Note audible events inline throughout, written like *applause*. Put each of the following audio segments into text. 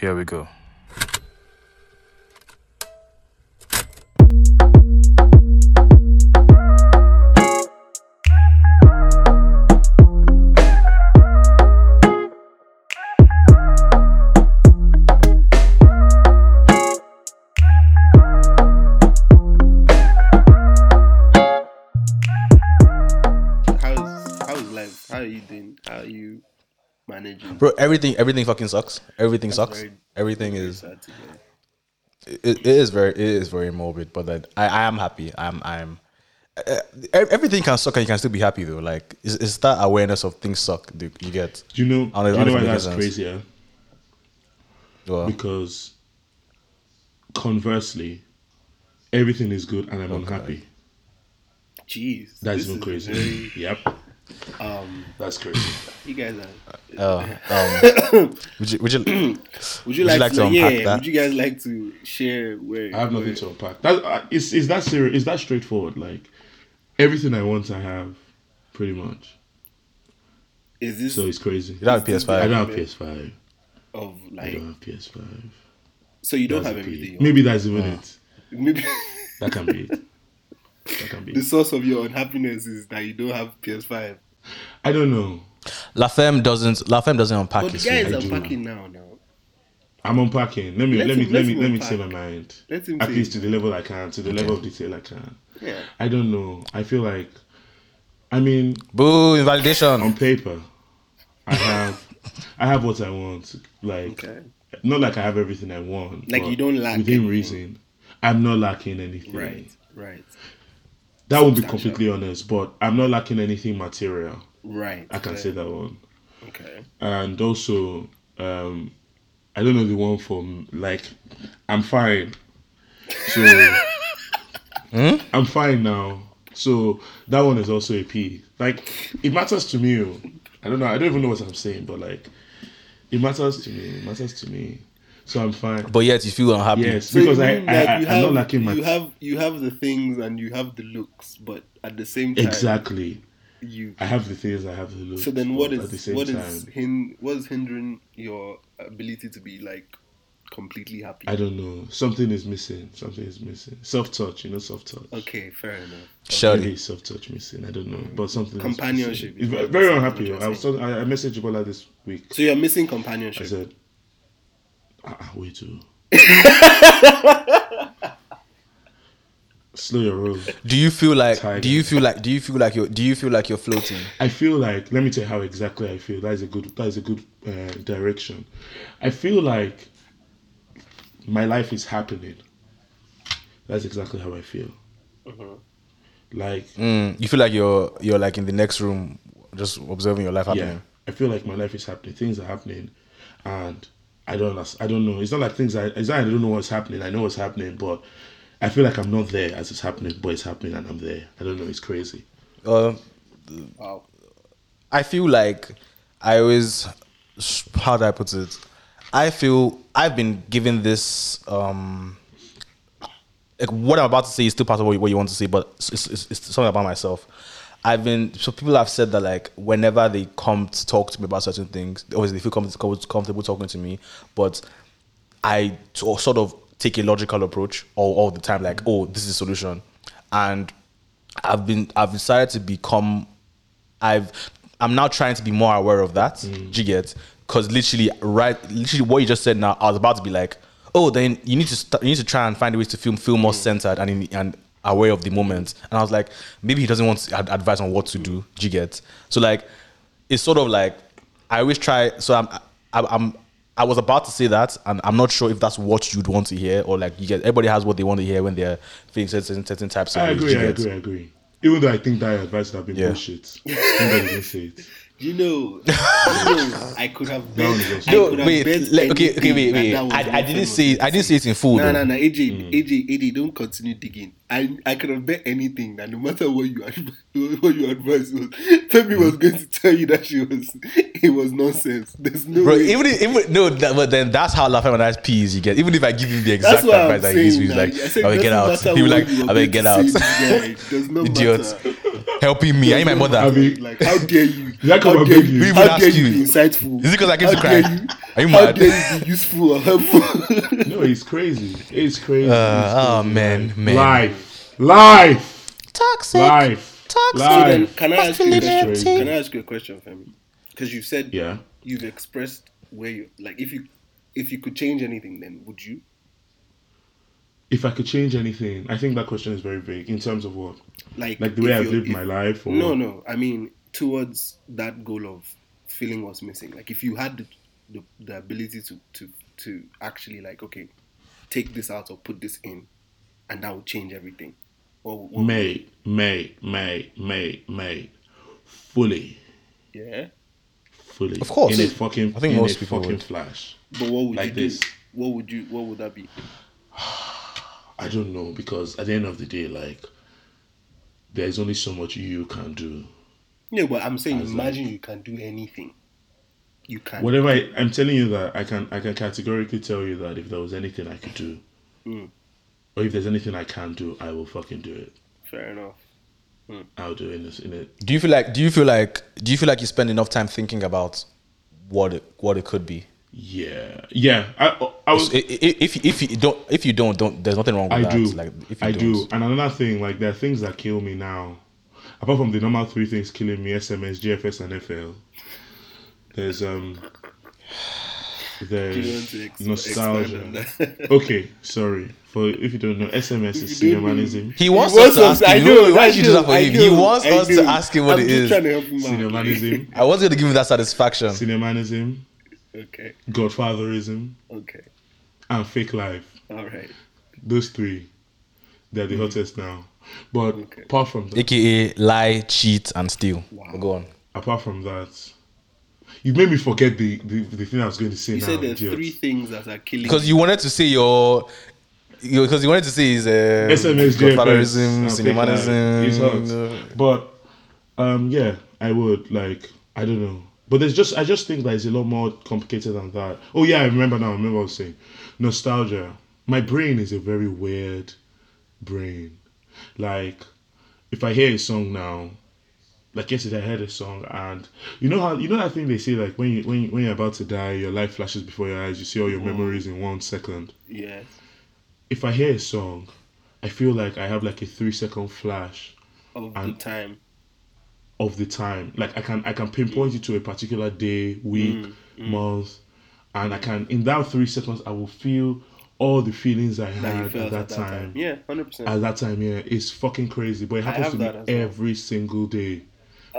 Here we go. Everything everything fucking sucks. Everything sucks. very- everything is Sad to hear. it, it is very it is very morbid, but then I, I am happy. I'm I'm uh, everything can suck and you can still be happy though. Like it's, it's that awareness of things suck. Do you get? Do you know? I don't- do I you don't know why that's makes sense. crazier? Well, Because conversely, everything is good and I'm unhappy. Jeez, That's this even crazy. very- Yep, um, that's crazy. you guys are. uh, um, *coughs* would you *coughs* would you Would you like, like to, to unpack yeah? that? Would you guys like to share where? I have nothing where- to unpack. That uh, is is that serious? Is that straightforward? Like everything I want, I have, pretty much. Is this So it's crazy. you don't have PS5? I don't have PS5. of I don't have PS5. So you don't That's have the everything. key. you want. Maybe that's even it. Maybe That can be it. *laughs* That can be. the source of your unhappiness is that you don't have PS5. I don't know. La Femme doesn't La Femme doesn't unpack But the his guy feelings. is unpacking now. Now I'm unpacking. Let me Let let, me him- let let me let me unpack. say my mind. let him At least it. to the level I can, to the level of detail I can. Yeah. I don't know. I feel like, I mean, Boo! Invalidation. on paper, I have, I have what I want. Like, Okay. not like I have everything I want. Like you don't lack within anything. reason. I'm not lacking anything. Right. Right. That would be completely honest, but I'm not lacking anything material. Right. I can Okay. say that one. Okay. and also um i don't know the one from like i'm fine so *laughs* i'm fine now so that one is also a p like it matters to me oh. i don't know i don't even know what i'm saying but like it matters to me it matters to me so i'm fine But yet you feel unhappy. yes So because you i, I, that I you i'm have, not lacking you have you have the things and you have the looks, but at the same time, exactly you. i have the things i have the looks So then, what but at the is same what time is hin- what's hindering your ability to be like completely happy? i don't know something is missing something is missing self-touch you know self-touch Okay, fair enough. Shawty. Maybe self touch missing. I don't know, but something. is Companionship missing. is It's very unhappy. I you're was. Talking, I I messaged Bola this week. So you're missing I companionship. said, ah, ah, "Wait, too." Slow your roll. Do you feel like Tiger. do you feel like do you feel like you're do you feel like you're floating? I feel like. Let me tell you how exactly I feel. That is a good. That is a good uh, direction. I feel like my life is happening. That's exactly how I feel. Like Mm, you feel like you're you're like in the next room just observing your life happening. yeah, I feel like my life is happening. Things are happening, and I don't. I don't know. It's not like things. I. It's not. I don't know what's happening. I know what's happening, but I feel like I'm not there as it's happening, but it's happening, and I'm there. I don't know. It's crazy. Uh, Wow. I feel like I always how do I put it? I feel I've been given this um like what I'm about to say is still part of what you, what you want to say, but it's, it's, it's something about myself. I've been so people have said that like whenever they come to talk to me about certain things, obviously they feel comfortable, comfortable talking to me, but I sort of take a logical approach all, all the time, like oh this is a solution, and I've been I've decided to become I've I'm now trying to be more aware of that. Mm. Do you get? Because literally, right, literally, what you just said now, I was about to be like, oh, then you need to st- you need to try and find a ways to feel feel Mm. more centered and in, and aware of the moment. And I was like, maybe he doesn't want ad- advice on what to do. Do you get? So like, it's sort of like I always try. So I'm I, I'm I was about to say that, and I'm not sure if that's what you'd want to hear or like you get. Everybody has what they want to hear when they're feeling certain certain types of. I agree. you I agree. I agree. Even though I think that advice would have been Yeah. bullshit. Nobody didn't say it. You know, you know, I could have bet. one I No, could have wait. bet okay, okay, wait, wait. I, I didn't Femi say it. I didn't say it in full. No, though. no, no, AJ, Mm. AJ, AJ, don't continue digging. I, I could have bet anything that no matter what you adv- *laughs* what you advise was, Femi was going to tell you that she was, *laughs* it was nonsense. There's no Bro, way. even if, even no, that, but then that's how Lafayette and I's you get. Even if I give him the exact what I'm advice that he gives he's like, I said, "I will get out." doesn't He will like, "I will get out." say, yeah, it does not Idiot. helping me. I need my mother. I mean, Like, how dare you? that how dare you? you? How dare you you? be insightful? Is it 'cause I came How to cry? dare you? Are you How dare you be useful or helpful? *laughs* no, it's crazy. It's crazy. Uh, It's oh man, man. Life, life, Toxic. life, Toxic. Life. can I ask you a question? Masculinity. Can I ask you a question, Femi? Because you said Yeah. you've expressed where you like if you if you could change anything, then would you? If I could change anything, I think that question is very vague in terms of what, Like like the way I've lived if- my life. Or No, no. I mean towards that goal of feeling what's missing. Like if you had the the, the ability to to to actually like okay, take this out or put this in, and that would change everything. What, what May, May, May, May, May, fully, Yeah. fully. Of course. In a fucking, I think in most a people fucking would. flash. But what would Like you this. do? What would you? What would that be? *sighs* I don't know because at the end of the day, like, there's only so much you can do. Yeah, but I'm saying, As imagine you can do anything. You can. Whatever I, I'm telling you that I can, I can categorically tell you that if there was anything I could do, Mm. Or if there's anything I can do, I will fucking do it. Fair enough. I'll do it in this, in it. Do you feel like? Do you feel like? Do you feel like you spend enough time thinking about what it, what it could be? Yeah, yeah. I, I was, I- i- If if you don't if you don't don't there's nothing wrong with I that. do. Like if you I don't. do. And another thing, like there are things that kill me now. Apart from the normal three things killing me, SMS, GFS, and FL. There's um Do you want there's ex- nostalgia. expand on that? *laughs* Okay, sorry. For if you don't know, SMS is you don't cinemanism. He wants He us to ask I him. know, No, why I you do that for know, him? He wants I us to ask him what I'm it just is. trying to help him out. Cinemanism. *laughs* I was going to give him that satisfaction. Cinemanism, Okay. Godfatherism, Okay. and fake life. All right. Those three. They're the mm-hmm. hottest now. But Okay. apart from that, AKA lie, cheat, and steal. Wow. Go on. apart from that, you made me forget the, the, the thing I was going to say You now. said there's idiot. three things that are killing. Because you wanted to say your. Because you wanted to say his uh, SMS, godfatherism, JFS, and fake life. It's cinemanism. hot. But um, yeah, I would like I don't know. But there's just I just think that it's a lot more complicated than that. Oh yeah, I remember now. I remember what I was saying nostalgia. My brain is a very weird brain. Like if I hear a song now, like yesterday I heard a song and you know how you know that thing they say like when you when you, when you're about to die, your life flashes before your eyes. You see all your memories in one second Yes. if I hear a song, I feel like I have like a three second flash Of the time. of the time. Like I can I can pinpoint it to a particular day, week, Mm, month, and I can in that three seconds I will feel all the feelings I That had felt at that, time. Yeah, hundred percent. At that time, yeah, it's fucking crazy, but it happens to me that as well. every single day.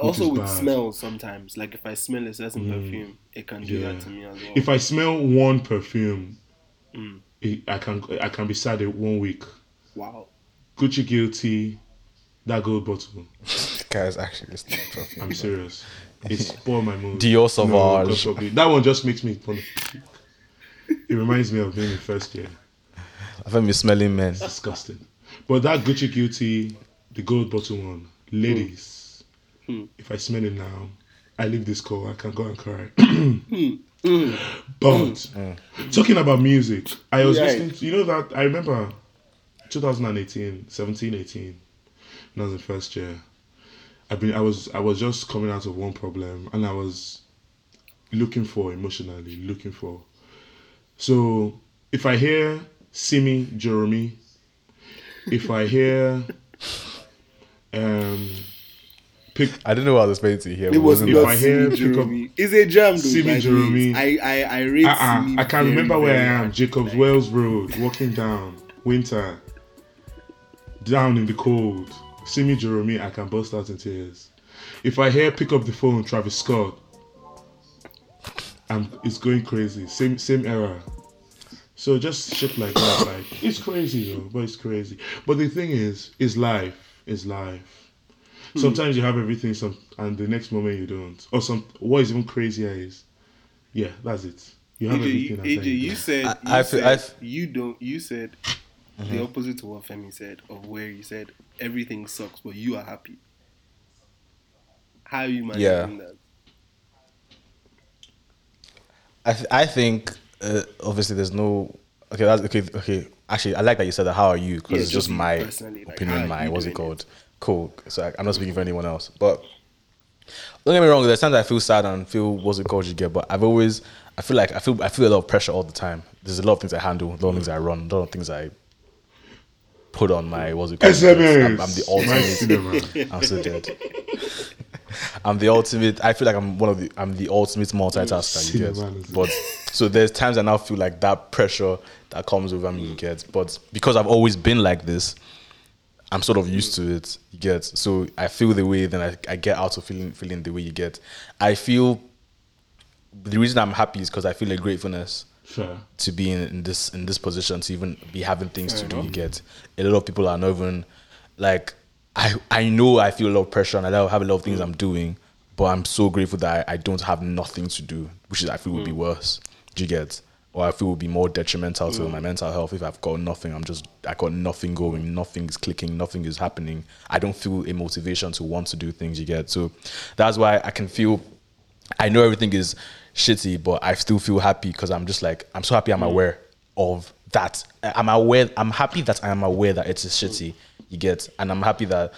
Also is with bad. smells sometimes. Like if I smell a certain perfume, it can do Yeah. that to me as well. If I smell one perfume, Mm. it, I can I can be sad in one week. wow. Gucci guilty, that gold bottle. Guys, actually listening to perfume. I'm serious. *laughs* It's spoiled my mood. Dior Sauvage. God forbid. that one just makes me funny. It reminds me of being in first year. I feel me smelling men. It's disgusting. But that Gucci Guilty, the gold bottle one, ladies, Hmm. if I smell it now, I leave this call. I can go and cry. Hmm. but talking about music, I was Right. listening to, you know that, I remember 2018, 17, 18, when I was in first year. I've been, I was, I was just coming out of one problem and I was looking for emotionally, looking for. So if I hear Simi Joromi, if I hear um pick I didn't know what I was expecting to hear. It but was wasn't If not I hear Simi pick up- Joromi. It's a jam, though. Simi like, Joromi. I, I, I rate uh-uh, Simi I can't very, remember where I am. Jacobs Like, Wells Road, walking down, winter, down in the cold. Simi Joromi, I can burst out in tears. If I hear pick up the phone, Travis Scott, I'm, it's going crazy. Same same era. So just shit like that, like it's crazy, though, but it's crazy. But the thing is, is life, is life. Hmm. Sometimes you have everything, some, and the next moment you don't. Or some. What is even crazier is, yeah, that's it. You have AJ, everything. you, and AJ, then you don't. said, I- you, I feel- said I f- you don't. You said the opposite to what Femi said, of where you said everything sucks, but you are happy. How are you managing Yeah. that? I th- I think uh, obviously there's no okay that's okay okay actually I like that you said that how are you because Yeah, it's just just my personally, opinion are my what's it doing called cool. So I, I'm not speaking for anyone else, but don't get me wrong. There's times I feel sad and feel what's it called you get, but I've always I feel like I feel I feel a lot of pressure all the time. There's a lot of things I handle, a lot of things I run, a lot of things I put on my what's it called? I'm, I'm the ultimate. I'm so dead. *laughs* I'm the ultimate. I feel like I'm one of the. I'm the ultimate multitasker. You get, but so there's times I now feel like that pressure that comes over me. You get, but because I've always been like this, I'm sort of used to it. You get, so I feel the way. Then I, I get out of feeling feeling the way you get. I feel the reason I'm happy is because I feel a gratefulness Fair. to be in, in this in this position to even be having things to do. You get a lot of people are not even like I I know I feel a lot of pressure and I have a lot of things mm. I'm doing, but I'm so grateful that I, I don't have nothing to do, which is I feel would be mm. worse. Do you get? Or I feel would be more detrimental to mm. my mental health if I've got nothing. I'm just I got nothing going, nothing is clicking, nothing is happening. I don't feel a motivation to want to do things. You get so that's why I can feel I know everything is shitty, but I still feel happy because I'm just like I'm so happy I'm mm. aware of that. I'm aware. I'm happy that I am aware that it is shitty. You get, and I'm happy that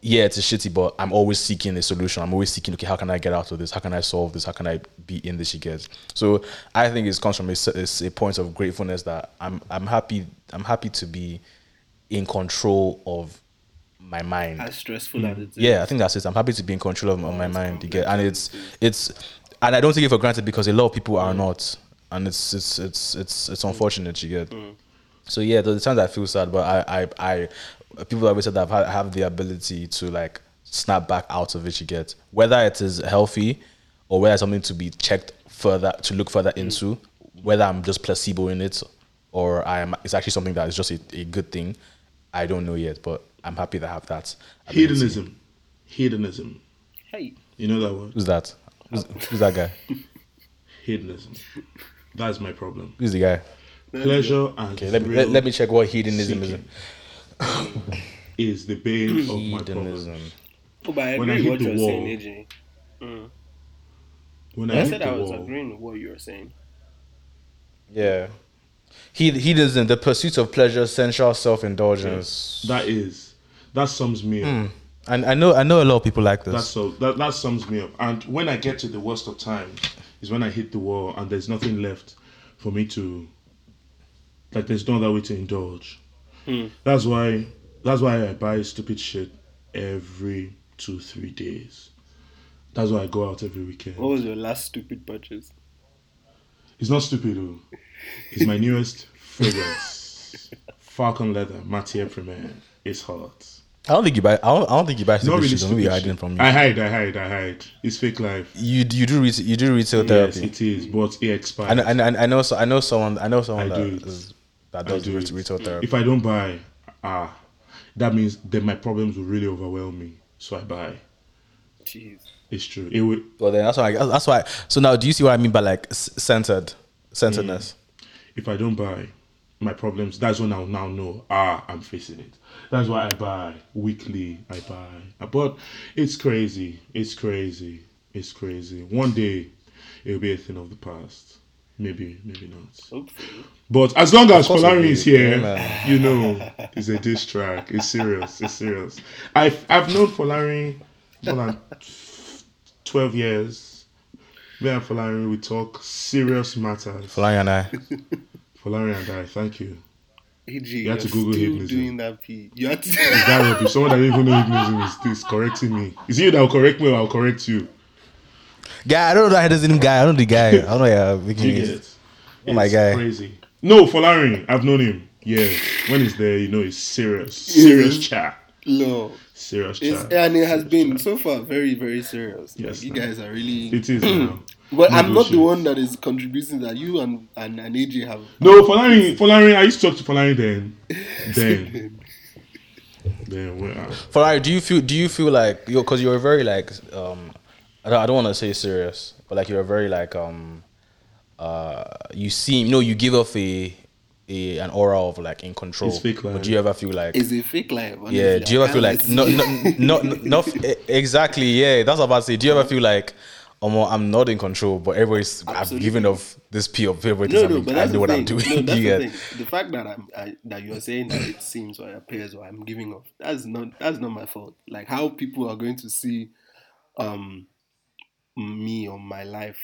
yeah, it's a shitty, but I'm always seeking a solution. I'm always seeking, okay, how can I get out of this? How can I solve this? How can I be in this? You get. So I think it comes from a, a point of gratefulness that I'm I'm happy. I'm happy to be in control of my mind As stressful as it is. yeah, I think that's it. I'm happy to be in control of, of my mind. You get, and it's it's, and I don't take it for granted because a lot of people are not, and it's it's it's it's it's mm. unfortunate. You get. Mm. So yeah, there's times I feel sad, but I I I people always said that I've had, have the ability to like snap back out of it. You get whether it is healthy or whether it's something to be checked further to look further mm. into, whether I'm just placebo in it or I am it's actually something that is just a, a good thing. I don't know yet, but I'm happy to have that. ability. Hedonism. Hedonism. Hey, You know that word? Who's that? Who's, who's that guy? *laughs* Hedonism. That's my problem. Who's the guy? Pleasure and Okay, let me let, let me check what hedonism seeking is *coughs* the bane of my problem. Hedonism. oh, but I When I hit what the you're wall- saying, AJ. Mm. When I, I said I was wall, agreeing with what you were saying. Yeah. He hedonism, the pursuit of pleasure, sensual self indulgence. that is that sums me up. Hmm. And I know I know a lot of people like this. That's so that, that sums me up. And when I get to the worst of times is when I hit the wall and there's nothing left for me to like there's no other way to indulge. Hmm. That's why that's why I buy stupid shit every two, three days. That's why I go out every weekend. What was your last stupid purchase? It's not stupid though. It's my newest fragrance. *laughs* Falcon leather, Matière Première. It's hot. I don't think you buy. I don't, I don't think you buy Not stupid really shit. Don't be hiding from you. I hide, I hide, I hide. It's fake life. you you do retail, you do retail Yes, therapy. it is, but it expires. I know, I know, I know, I know someone. I know someone I that do it. is- that I does do retail, it. retail therapy. If I don't buy, ah, that means then my problems will really overwhelm me. So I buy. Jeez. It's true. It will. Well, then that's why. I, that's why. So now, do you see what I mean by like centered, centeredness? If I don't buy, my problems. That's when I'll now know. Ah, I'm facing it. That's why I buy weekly. I buy. But it's crazy. It's crazy. It's crazy. One day, it'll be a thing of the past. Maybe, maybe not. Hopefully. But as long as course Polari is here, Yeah, you know, it's a diss track. It's serious. It's serious. I've I've known Polari more than twelve years. Me and Polari, we talk serious matters. Flying and I. Polari and I, thank you. AJ, You you had to Google still hypnotism. doing that P. You had to. Is that rubbish? Someone that didn't even know hypnotism is this correcting me. Is it you that will correct me or I'll correct you? Guy, I don't know that hedonism guy. I don't know the guy. I don't know. Yeah, Do you making get it. it? Oh my It's guy. Crazy. No, Polari, I've known him. Yeah. When he's there, you know, he's serious. Serious Yes. chat. no. Serious It's, chat. and it has been so far very, very serious. Yes, like, you guys are really. It is now. *clears throat* But I'm not the one that is contributing that you and, and, and AJ have. No, Polari, Polari, I used to talk to Polari *laughs* then. Then. then, well, uh, Ferrari, do you feel? Do you feel like you? Because you're very like. Um, I don't. I don't want to say serious, but like you're very like. Um, uh, you seem. You know, you give off a, a an aura of like in control. It's fake But do you ever feel like? It's a fake life. yeah. Do you ever feel can't like lie no, to no, no, no, no, exactly? Yeah, that's what I'm about to say. Do you ever feel like, Omo, I'm not in control, but everybody's I've Absolutely. given off this P of everybody. No, no, I'm- but I that's know the what thing. I'm doing. No, *laughs* You that's the thing. The fact that I'm I, that you're saying that it seems or it appears or I'm giving off that's not that's not my fault. Like how people are going to see um me or my life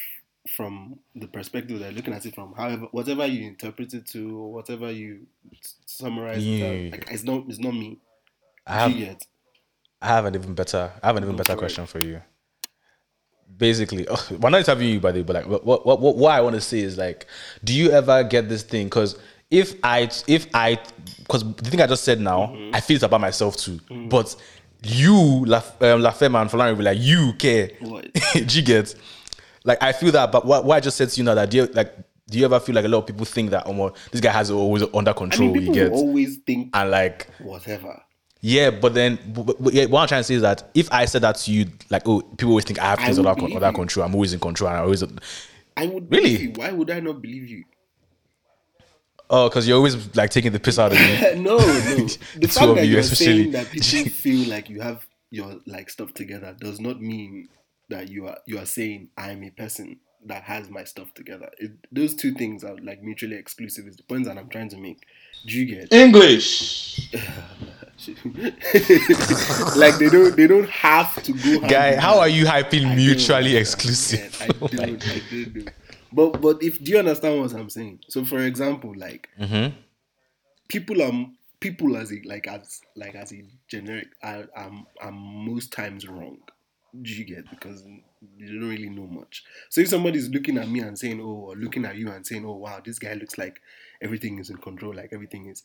from the perspective they're looking at it from. However, whatever you interpret it to or whatever you summarize, it Yeah. like, it's not it's not me. I have you get? I have an even better I have an even Go better for it. question for you. Basically, *laughs* oh, we're not interviewing you, by the way, but like, what, what, what, what I want to say is like, do you ever get this thing? Because if I, if I, because the thing I just said now, Mm-hmm. I feel it's about myself too. But you, Laf, um, Lafema and Falani will be like, you care. What? *laughs* you get? Like, I feel that, but what, what I just said to you now, that do you, like, do you ever feel like a lot of people think that, oh, this guy has always under control? I mean, people always think and like, whatever. yeah, but then but, but, yeah, what I'm trying to say is that if I said that to you, like, oh, people always think I have things under, under control. I'm always in control. And I always, I would Really? Why would I not believe you? Oh, because you're always like taking the piss out of me. *laughs* no, no. *laughs* The Two fact of that you, you're especially. saying that people *laughs* feel like you have your like stuff together does not mean that you are you are saying I'm a person that has my stuff together. It, those two things are like mutually exclusive. Is the point that I'm trying to make. Do you get? English. like they don't they don't have to go. Guy, how are you hyping I mutually don't exclusive? understand. I oh don't. I don't know. But but if do you understand what I'm saying? So for example, like Mm-hmm. people are people as a like as like as a generic are am am most times wrong. Do you get because you don't really know much. So if somebody's looking at me and saying, "Oh," or looking at you and saying, "Oh, wow, this guy looks like everything is in control, like everything is,"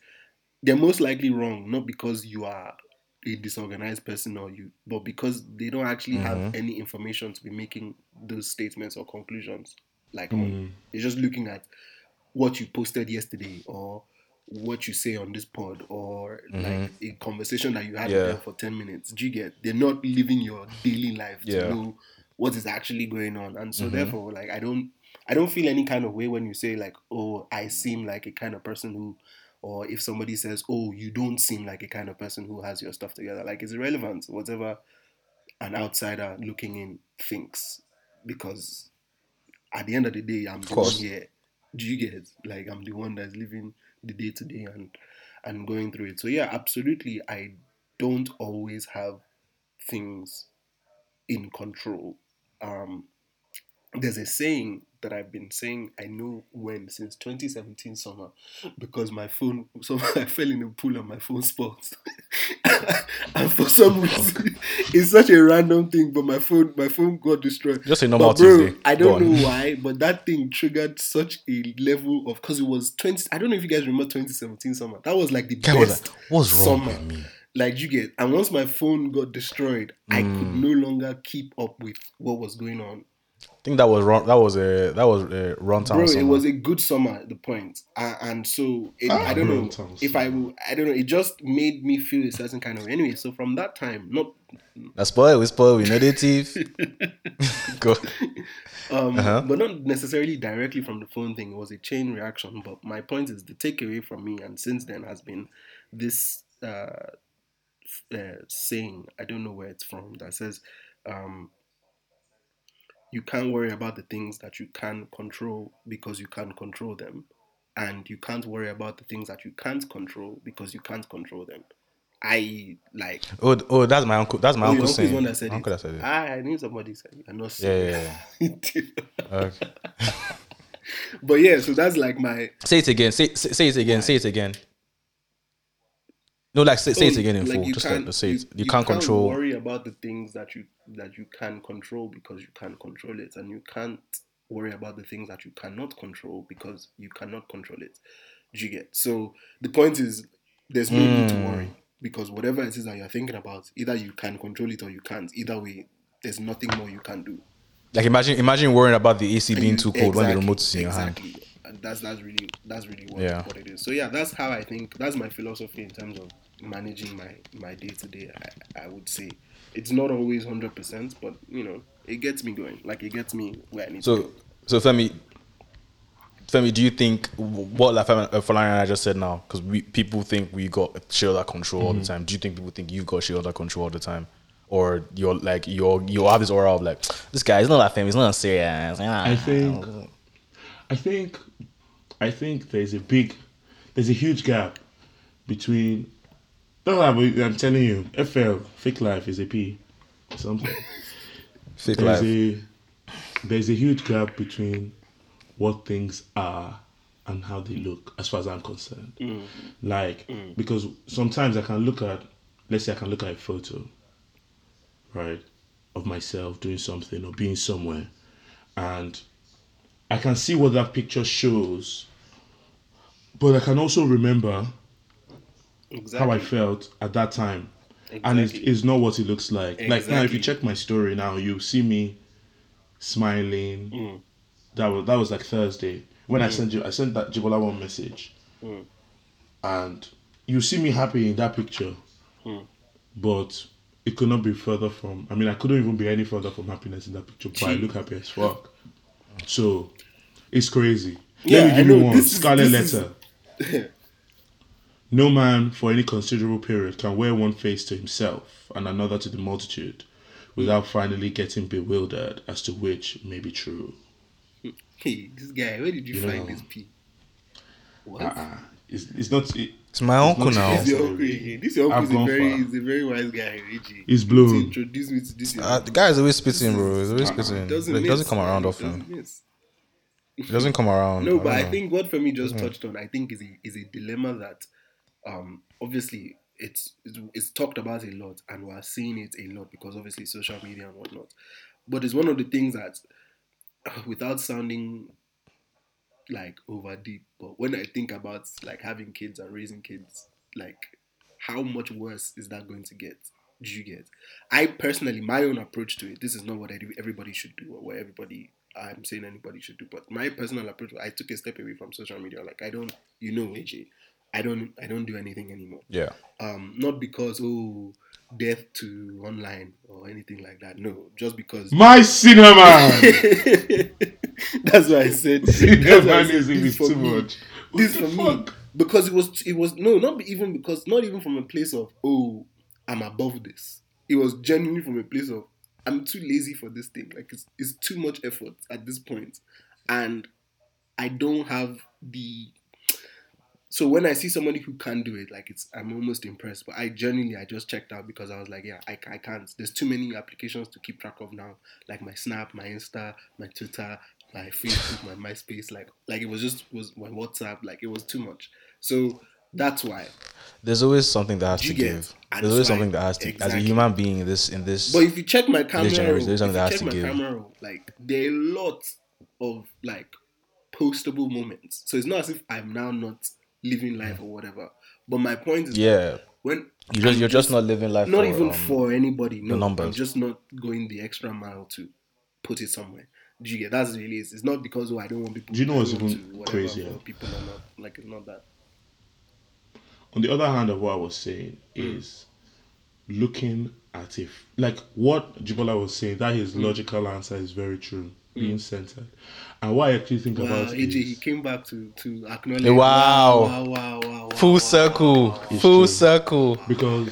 they're most likely wrong, not because you are a disorganized person or you, but because they don't actually have any information to be making those statements or conclusions. Like, hmm. um, on. they're just looking at what you posted yesterday or what you say on this pod or mm-hmm. like a conversation that you had Yeah. with them for 10 minutes. Do you get? They're not living your daily life to Yeah. know what is actually going on. And so mm-hmm. therefore, like I don't I don't feel any kind of way when you say like, oh, I seem like a kind of person who or if somebody says, Oh, you don't seem like a kind of person who has your stuff together. Like it's irrelevant, whatever an outsider looking in thinks. Because at the end of the day, I'm the one here. Do you get it? Like I'm the one that's living the day to day and and going through it. So yeah, absolutely. I don't always have things in control. Um, there's a saying that I've been saying I know when since 2017 summer because my phone *laughs* so I fell in a pool and my phone spots *laughs* and for some reason *laughs* it's such a random thing but my phone my phone got destroyed Just a normal but bro, Tuesday. I don't know why but that thing triggered such a level of because it was 20 I don't know if you guys remember 2017 summer that was like the was best like, what's wrong summer with me? like you get and once my phone got destroyed i could Mm. no longer keep up with what was going on I think that was wrong. That was a that was a run time. bro it was a good summer at the point uh, and so it, Ah, i don't know Runtown if i will i don't know it just made me feel a certain kind of anyway so from that time not That's spoil. We spoil. We know the thief. *laughs* Go. um Uh-huh. but not necessarily directly from the phone thing it was a chain reaction but my point is the takeaway from me and since then has been this uh, uh saying i don't know where it's from that says um you can't worry about the things that you can control because you can't control them and you can't worry about the things that you can't control because you can't control them i like Oh, oh, that's my uncle. That's my oh, uncle saying. one that said My uncle that said it. Ah, I knew somebody said it. I'm not Yeah, serious. yeah, *laughs* Okay. but yeah, so that's like my Say it again. Say say, say it again. Say it again. No, like say, say it again in like full. you Just can't- like, say it. You, you can't control. worry about the things that you that you can control because you can't control it, and you can't worry about the things that you cannot control because you cannot control it. Do you get? So the point is, there's no need to Hmm. worry because whatever it is that you're thinking about, either you can control it or you can't. Either way, there's nothing more you can do. Like imagine imagine worrying about the AC being too cold when the exactly, remote is in your hand. Exactly. And that's that's really that's really what, Yeah. what it is. So yeah, that's how I think. That's my philosophy in terms of managing my my day to day. I would say it's not always hundred percent, but you know it gets me going. Like it gets me where I need to. So Go. so Femi, Femi, do you think what like Femi- uh, Falana and I just said now? Because we people think we got shit under control all the time. Do you think people think you've got shit under control all the time, or you're like you're you have this aura of like this guy is not that famous, he's not serious. I think, I think, I think there's a big, there's a huge gap between. No, I'm I'm telling you, FL fake life is a P, or something. *laughs* fake there's life. a there's a huge gap between what things are and how they look as far as I'm concerned. Mm. Like mm. because sometimes I can look at let's say I can look at a photo, right, of myself doing something or being somewhere and I can see what that picture shows, but I can also remember Exactly. how I felt at that time. And it's, it's not what it looks like. Like now, if you check my story now, you see me smiling. Mm. That was that was like Thursday when I sent you. I sent that Jibola one message, Mm. and you see me happy in that picture, Mm. but it could not be further from. I mean, I couldn't even be any further from happiness in that picture. But I look happy as fuck. So it's crazy. Yeah, Let me give you one. This Scarlet this is- letter. No man for any considerable period can wear one face to himself and another to the multitude without finally getting bewildered as to which may be true. Hey, this guy, where did you, You find know. this P? What? Uh-uh. It's, it's not. It, It's my uncle now. This your uncle again. This your uncle is a very, far. is a very wise guy, Reggie. He's To blown. introduce me to this. Uh, the guy is always spitting, bro. He's always spitting. doesn't Like, doesn't come around often. doesn't miss. He doesn't come around. No, I but don't I know. think what Femi just touched on, I think is a is a dilemma that, um, obviously it's, it's it's talked about a lot, and we're seeing it a lot because obviously social media and whatnot. But it's one of the things that, *sighs* without sounding like over deep, but when I think about like having kids and raising kids, like how much worse is that going to get? Do you get? I personally, my own approach to it. This is not what I do. Everybody should do, or what everybody I'm saying anybody should do. But my personal approach, I took a step away from social media. Like I don't, you know, AJ, I don't, I don't do anything anymore. Yeah. Um, not because oh, death to online or anything like that. No, just because. My cinema. *laughs* *laughs* That's why I said. *laughs* I said is this is for too me. much. This for the me because it was it was no not even because not even from a place of oh I'm above this. It was genuinely from a place of I'm too lazy for this thing. Like it's it's too much effort at this point, and I don't have the. So when I see somebody who can do it, like it's I'm almost impressed. But I genuinely I just checked out because I was like, yeah, I, I can't. There's too many applications to keep track of now, like my Snap, my Insta, my Twitter, my Facebook, my MySpace. Like like it was just was my WhatsApp. Like it was too much. So that's why. There's always something that has to give. There's always something that has to. As a human being in this, in this. But if you check my camera, generation, roll, there's something that has check to my give. camera, like there are lots of like postable moments. So it's not as if I'm now not living life or whatever. But my point is, yeah, when you just, you're just not living life. not for, even um, for anybody. No, I'm just not going the extra mile to put it somewhere. Do you get? That's really it. It's not because oh I don't want people. Do you know I what's even to whatever crazier? People are not like it's not that. On the other hand of what I was saying hmm. is looking at if like what Jibola was saying, that his hmm. logical answer is very true. Hmm. Being centered. And what I actually think Wow, about AJ, he came back to to acknowledge. Wow. wow, wow, wow, wow, full wow. circle, It's full true. circle. because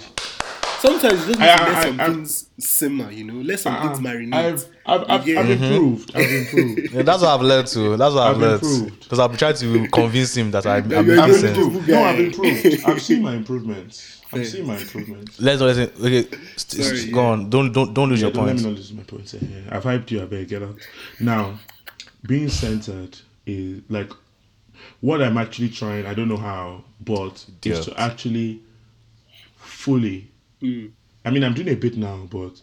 Sometimes you just need I- to I- let some I- things simmer, you know, let some things marinate. I've I've, I've, Yeah. I've mm-hmm. improved. I've improved. *laughs* Yeah, that's what I've learned to. That's what I've, I've learned. improved. Because I've tried to convince him that I'm, I'm you're a I've good decent. dude. improved. No, I've improved. I've seen my improvements. I've seen my improvements. Let's not listen. Okay, st- Sorry, st- yeah. go on. Don't don't don't lose Yeah, your don't let me not lose my points here. Eh? I've hyped you. I better get out. Now, being centered is like what I'm actually trying. I don't know how, but Yeah. is to actually fully. Mm. I mean, I'm doing a bit now, but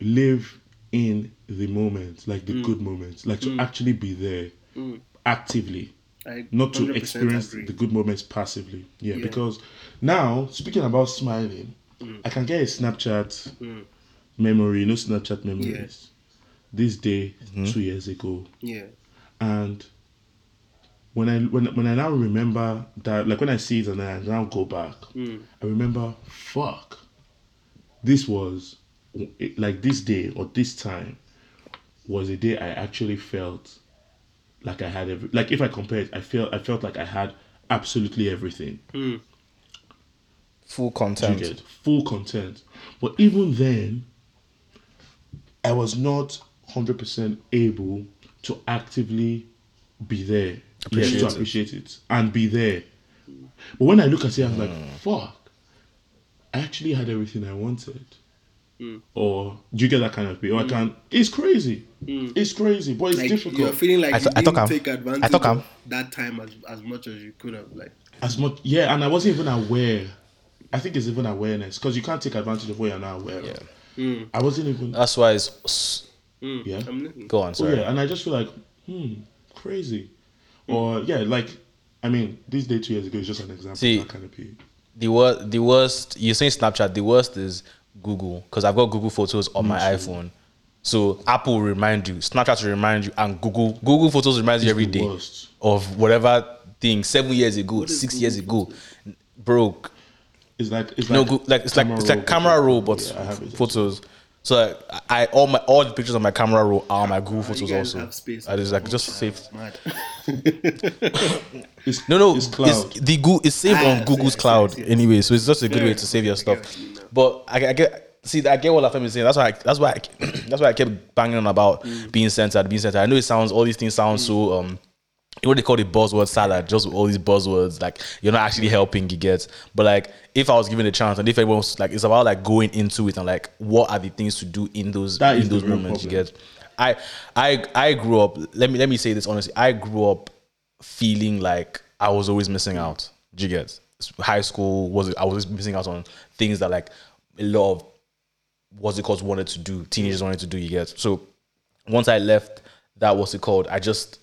live in the moment, like the good moments, like to actually be there Mm. actively I not to experience agree. the good moments passively. Yeah, Yeah. because now speaking about smiling, Mm. I can get a Snapchat memory, no Snapchat memories. Yeah. This day Mm-hmm. two years ago, Yeah. and when I when when I now remember that, like when I see it and I now go back, Mm. I remember, fuck, this was like this day or this time was a day I actually felt like I had every like if I compare it, I felt I felt like I had absolutely everything. Mm. Full content. get full content. But even then, I was not hundred percent able to actively be there. Appreciate yes, to it. appreciate it and be there. But when I look at it, I'm like, fuck. I actually had everything I wanted. Or do you get that kind of feel? Or I can It's crazy. It's crazy, but it's Like difficult. you're feeling like I you th- I didn't I'm- take I advantage I'm- of that time as, as much as you could have. Like as much yeah and i wasn't even aware i think it's even awareness because you can't take advantage of what you're not aware of Mm. i wasn't even That's why it's. s- yeah I'm listening. Go on, oh, sorry. yeah and i just feel like hmm crazy or yeah like i mean this day two years ago is just an example See, of that kind of period The worst, the worst. You're saying Snapchat. The worst is Google because I've got Google Photos on my mm-hmm. iPhone. So Apple will remind you, Snapchat will remind you, and Google Google Photos reminds you every day worst. of whatever thing seven years ago, six years ago, broke. it's like it's No, like go, like it's like it's like camera roll, but Yeah, I have photos. So like, I all my all the pictures on my camera roll are on my Google You Photos guys also. have space I just like on just your save. *laughs* it's, No, no, it's it's the Google it's saved Ah, on I Google's I see, I cloud see. anyway, so it's just a good way to save your enough. I get stuff. what you mean now. But I, I get see I get what Lafemme is saying. That's why I, that's why I, *clears throat* that's why I kept banging on about Mm. being centered, being centered. I know it sounds all these things sound so um you know what they call the buzzword salad, just all these buzzwords, like you're not actually helping you get. But like if I was given a chance and if everyone was like it's about like going into it and like what are the things to do in those That in those moments you get. I I I grew up let me let me say this honestly. I grew up feeling like I was always missing out. You get? High school was I was missing out on things that like a lot of what's it called wanted to do, teenagers wanted to do, you get. So once I left that what's it called, I just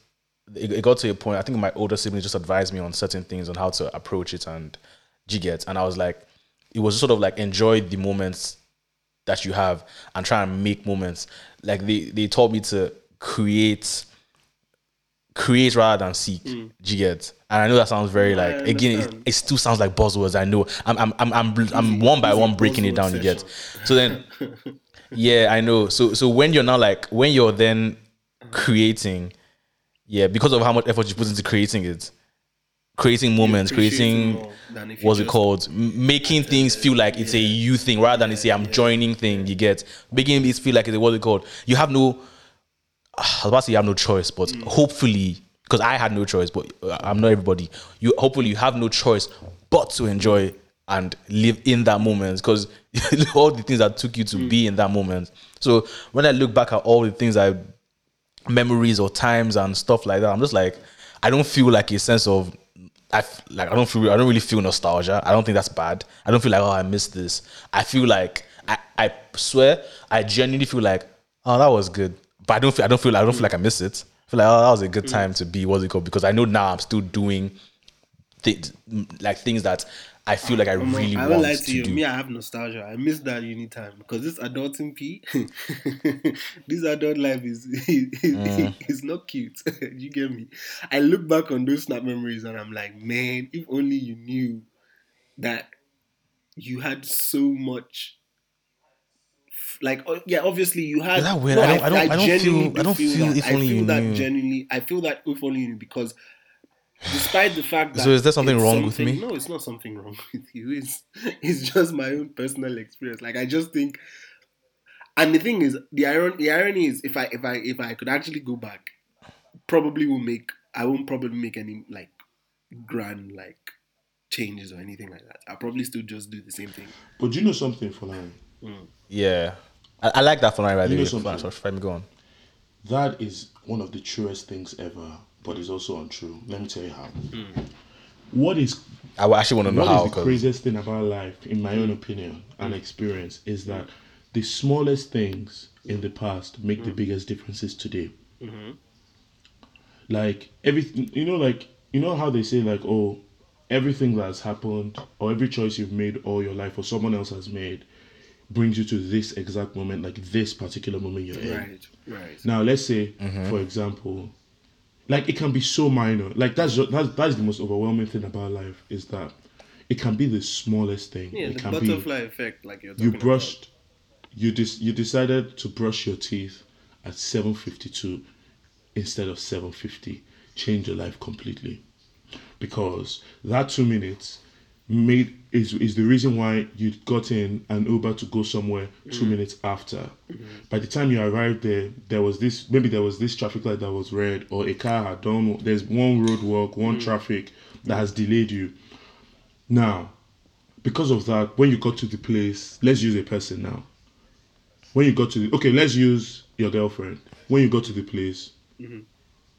it, it got to a point, I think my older siblings just advised me on certain things on how to approach it and get. And I was like, it was sort of like enjoy the moments that you have and try and make moments. Like they they taught me to create create rather than seek. You get? And I know that sounds very like again, it, it still sounds like buzzwords. I know. I'm I'm I'm I'm, I'm one by one breaking it down. You get. So then, *laughs* yeah, I know. So so when you're now like when you're then creating, yeah, because of how much effort you put into creating it, creating moments, it creating more than if you what's it called, making things feel like it's a you thing rather than it's a I'm joining thing. You get making it feel like it's a what's it called. You have no. I was about to say you have no choice, but Mm. hopefully, because I had no choice, but uh, I'm not everybody. You hopefully you have no choice but to enjoy and live in that moment because *laughs* all the things that took you to Mm. be in that moment. So when I look back at all the things I memories or times and stuff like that, I'm just like I don't feel like a sense of I f- like I don't feel I don't really feel nostalgia. I don't think that's bad. I don't feel like oh I missed this. I feel like I, I swear I genuinely feel like oh that was good, but I don't feel I don't feel I don't feel like I miss it. I feel like oh that was a good mm. time to be what's it called because I know now I'm still doing th- like things that I feel like I really I want lie to, to you. do. Me, I have nostalgia. I miss that uni time because this adulting P, *laughs* this adult life is is, Mm. is not cute. *laughs* you get me? I look back on those snap memories and I'm like, man, if only you knew that you had so much. Like yeah, obviously you had. Is that weird? I don't- I don't- I don't feel- I don't do feel that. if I only feel you that knew. genuinely. I feel that if only you knew because despite the fact that So is there something it's wrong with me? No, it's not something wrong *laughs* with you. It's it's just my own personal experience. Like I just think, and the thing is, the irony, the irony is, if I if I if I could actually go back, probably will make I won't probably make any like grand like changes or anything like that. I'll probably still just do the same thing. but do you know something Fulani? Mm. Yeah, I, I like that for my by the You know way. something? Sorry, Let me go on. that is one of the truest things ever but it's also untrue let me tell you how hmm. what is I actually want to know What how is the because craziest thing about life, in my own opinion and experience, is that the smallest things in the past make the hmm. biggest differences today. Mm-hmm. Like everything, you know, like you know how they say, like, oh, everything that's happened, or every choice you've made all your life, or someone else has made, brings you to this exact moment, like this particular moment you're in. Right, right. Now, let's say, mm-hmm. for example, like it can be so minor. Like that's that's that's the most overwhelming thing about life is that it can be the smallest thing. Yeah, it the butterfly effect, like you're you brushed, you dis, you decided to brush your teeth at seven fifty two instead of seven fifty. Change your life completely, because that two minutes made is is the reason why you got in an Uber to go somewhere two mm. minutes after. Mm-hmm. By the time you arrived there, there was this maybe there was this traffic light that was red, or a car had done. There's one roadwork, one mm. traffic that has delayed you. Now, because of that, when you got to the place, let's use a person now. When you got to the okay, let's use your girlfriend. When you got to the place, mm-hmm.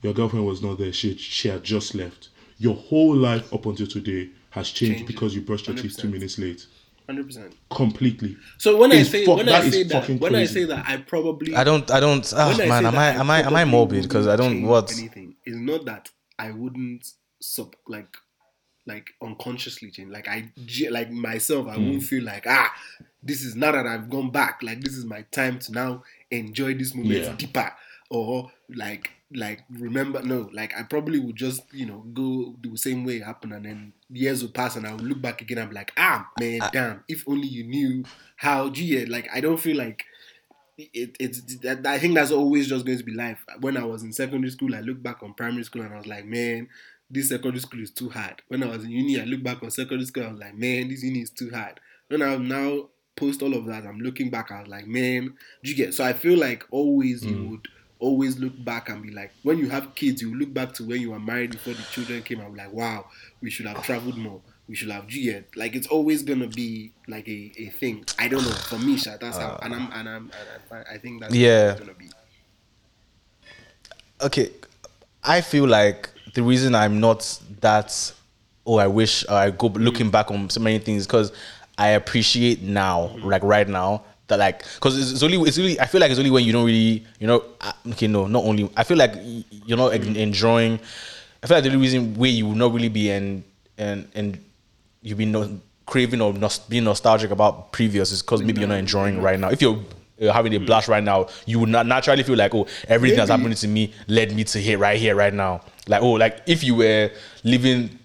your girlfriend was not there. She she had just left. Your whole life up until today has changed Changed. because you brushed your teeth two minutes late. Hundred percent. Completely. So when I say fuck- when that I is say that fucking when I say that I probably I don't. I don't. Ah, when I man, say am that I? Am I? Am I probably morbid? wouldn't Because I don't. change What? anything. It's not that I wouldn't sub like like unconsciously change. Like I ge- like myself, I Hmm. won't feel like ah, this is now that I've gone back. Like this is my time to now enjoy this moment Yeah. deeper, or like like remember no like I probably would just you know go the same way it happened and then years will pass and I will look back again i'm like ah man damn if only you knew how gee like I don't feel like it, it's that, I think that's always just going to be life. When I was in secondary school, I look back on primary school and I was like, man, this secondary school is too hard. When I was in uni, I look back on secondary school, I was like, man, this uni is too hard. When I'm now post all of that, I'm looking back, I was like, man, do you get? So I feel like always you would always look back and be like, when you have kids, you look back to when you were married before the children came. I'm like, wow, we should have traveled more. We should have, get? Like it's always gonna be like a, a thing. I don't know. For me, Sha, that's how, and I'm and I'm and I, I think that's Yeah. gonna be. okay i feel like the reason i'm not that oh i wish uh, i go looking back on so many things because i appreciate now like right now that like because it's, it's only it's really i feel like it's only when you don't really you know uh, okay no not only i feel like you're not en- enjoying i feel like the only reason where you will not really be and and and you've been no, craving or not being nostalgic about previous is because maybe you're not enjoying right now. If you're uh, having a blast right now you would not naturally feel like oh everything that's Maybe. happening to me led me to here right here right now. Like oh like if you were living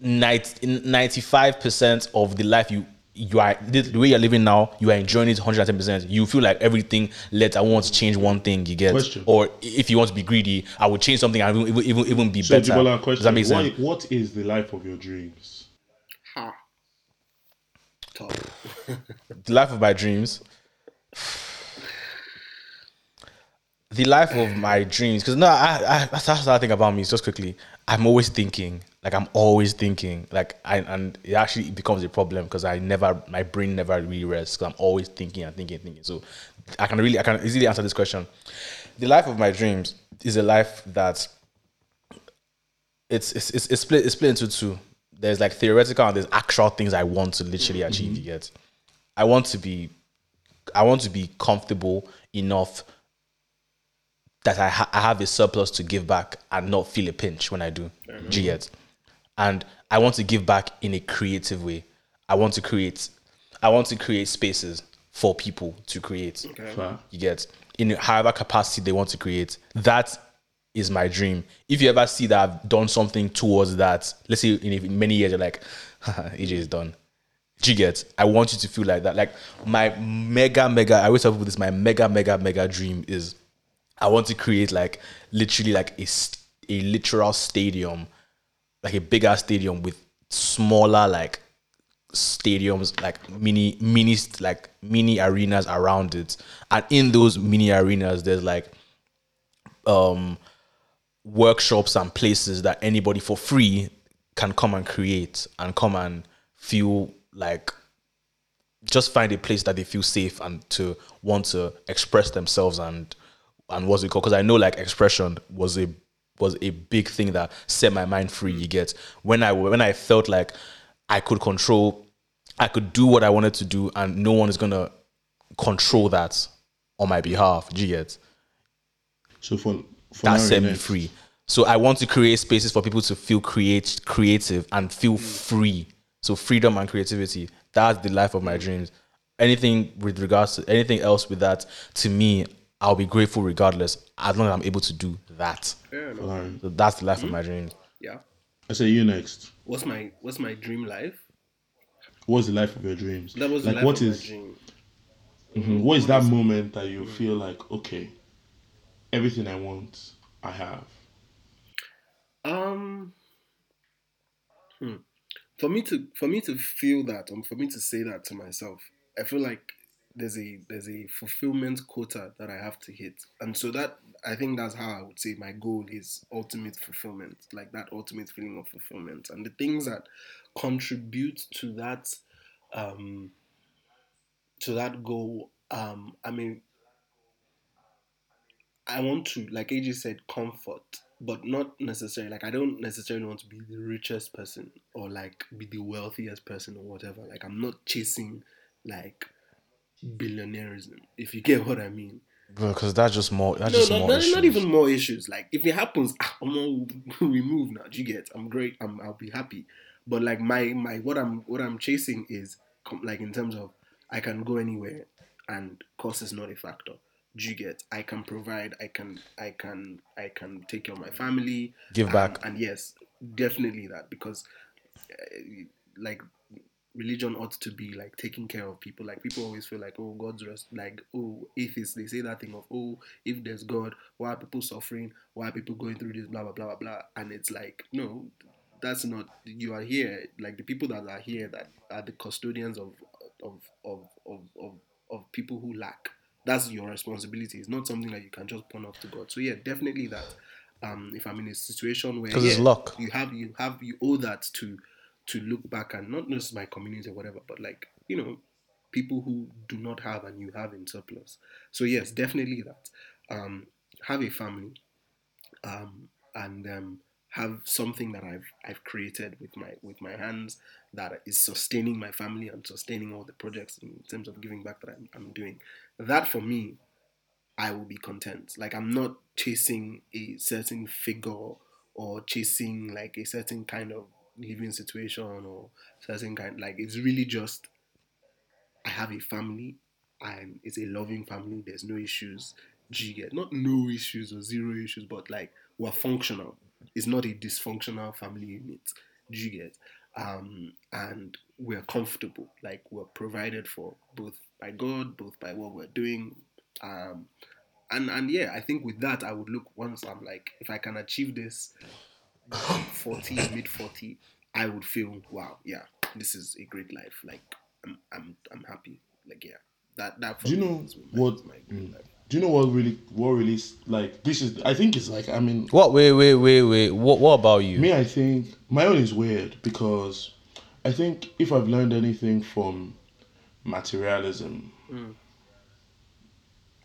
95 percent of the life you you are the the way you're living now you are enjoying it 110 percent you feel like everything let i want to change one thing you get Question. or if you want to be greedy i would change something and even even even be So better Jibola, does that make sense what, what is the life of your dreams? Ha. Top. *laughs* the life of my dreams the life of my dreams because no I, I that's that's the thing about me just quickly i'm always thinking like i'm always thinking like i and it actually becomes a problem because i never my brain never really rests because i'm always thinking and thinking and thinking so i can really i can easily answer this question the life of my dreams is a life that it's it's it's, it's split it's split into two. There's like theoretical and there's actual things I want to literally mm-hmm. achieve. You get, I want to be, I want to be comfortable enough that I ha- I have a surplus to give back and not feel a pinch when I do. Do you get? And I want to give back in a creative way. I want to create, I want to create spaces for people to create. Fair. you get in however capacity they want to create. That is my dream. If you ever see that i've done something towards that let's say in a- many years you're like *laughs* aj is done. Do you get? I want you to feel like that. Like my mega mega i always tell people this my mega mega mega dream is i want to create like literally like a, a literal stadium like a bigger stadium with smaller like stadiums like mini mini like mini arenas around it and in those mini arenas there's like um workshops and places that anybody for free can come and create and come and feel like just find a place that they feel safe and to want to express themselves and and what's it called? Because I know like expression was a was a big thing that set my mind free. You get when I when I felt like I could control, I could do what I wanted to do, and no one is gonna control that on my behalf. Do you get? So for, for that set me free. So I want to create spaces for people to feel create creative and feel free. So freedom and creativity. That's the life of my dreams. Anything with regards to anything else with that, to me, I'll be grateful regardless, as long as I'm able to do that. Fair enough. Alright. So that's the life of my dreams. Yeah. I say you next. What's my What's my dream life? What's the life of your dreams? That was like the life what of is my dream. mhm, what is that moment that you feel like okay, everything I want, I have. Um. Hmm. for me to for me to feel that and for me to say that to myself, I feel like there's a there's a fulfillment quota that I have to hit, and so that I think that's how I would say my goal is ultimate fulfillment, like that ultimate feeling of fulfillment, and the things that contribute to that um, to that goal. Um, I mean, I want to, like AJ said, comfort, but not necessarily. Like I don't necessarily want to be the richest person or like be the wealthiest person or whatever. Like I'm not chasing like billionaireism, if you get what I mean. Because that's just more. That's No, just no, more not, not even more issues. Like if it happens, ah, I'm not, we move now. Do you get? I'm great. I'm, I'll be happy. But like my my what I'm what I'm chasing is like in terms of I can go anywhere and cost is not a factor. Do you get? I can provide. I can I can I can take care of my family. Give and- back. And, yes, definitely that because uh, like religion ought to be like taking care of people. Like people always feel like, oh, God's rest. Like, oh, atheists, they say that thing of, oh, if there's God, why are people suffering? Why are people going through this? Blah blah blah blah blah. And it's like, no, that's not. You are here. Like the people that are here that are the custodians of of of of of, of people who lack. That's your responsibility. It's not something that you can just pawn off to God. So yeah, definitely that. Um, if I'm in a situation where 'Cause it's yeah, luck. you have you have you owe that to to look back and not just my community or whatever, but like you know people who do not have and you have in surplus. So yes, definitely that. Um, have a family, um, and um, have something that I've I've created with my with my hands that is sustaining my family and sustaining all the projects in terms of giving back that I'm, I'm doing. That for me, I will be content. Like I'm not chasing a certain figure or chasing like a certain kind of living situation or certain kind like it's really just I have a family and it's a loving family. There's no issues. Do get not no issues or zero issues, but like we're functional. It's not a dysfunctional family unit. Do get? Um, and we're comfortable. Like we're provided for both by God, both by what we're doing. Um, and and yeah, I think with that, I would look once I'm like, if I can achieve this, forty mid forty, I would feel wow, yeah, this is a great life. Like I'm I'm I'm happy. Like yeah, that that. For Do you me know is my- what? my great mm, life. Do you know what really? What really? s- Like this is. I think it's like. I mean, What? Wait, wait, wait, wait. What? What about you? me. I think my own is weird because I think if I've learned anything from materialism,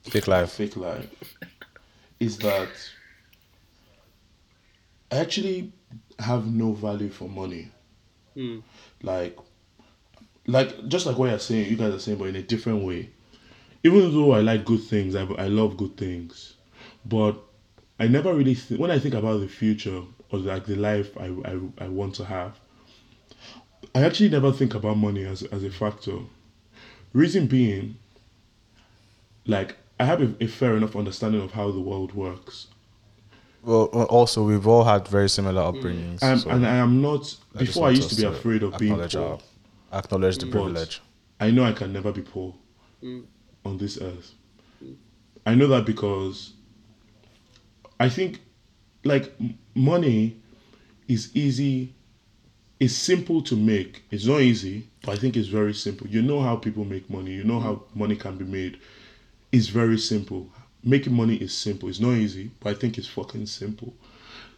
Fake life. fake life, is that I actually have no value for money. Hmm. Like, like just like what you're saying, you guys are saying, but in a different way. Even though I like good things, I, I love good things, but I never really th- when I think about the future or like the life I, I, I want to have. I actually never think about money as as a factor. Reason being, like I have a, a fair enough understanding of how the world works, Well, also we've all had very similar mm. upbringings. and, so and I am not. just Before I want used to us be afraid of being acknowledge poor. our- acknowledge the But privilege. I know I can never be poor mm. on this earth. I know that because I think like money is easy it's simple to make. It's not easy, but I think it's very simple. You know how people make money. You know how money can be made. It's very simple. Making money is simple. It's not easy, but I think it's fucking simple.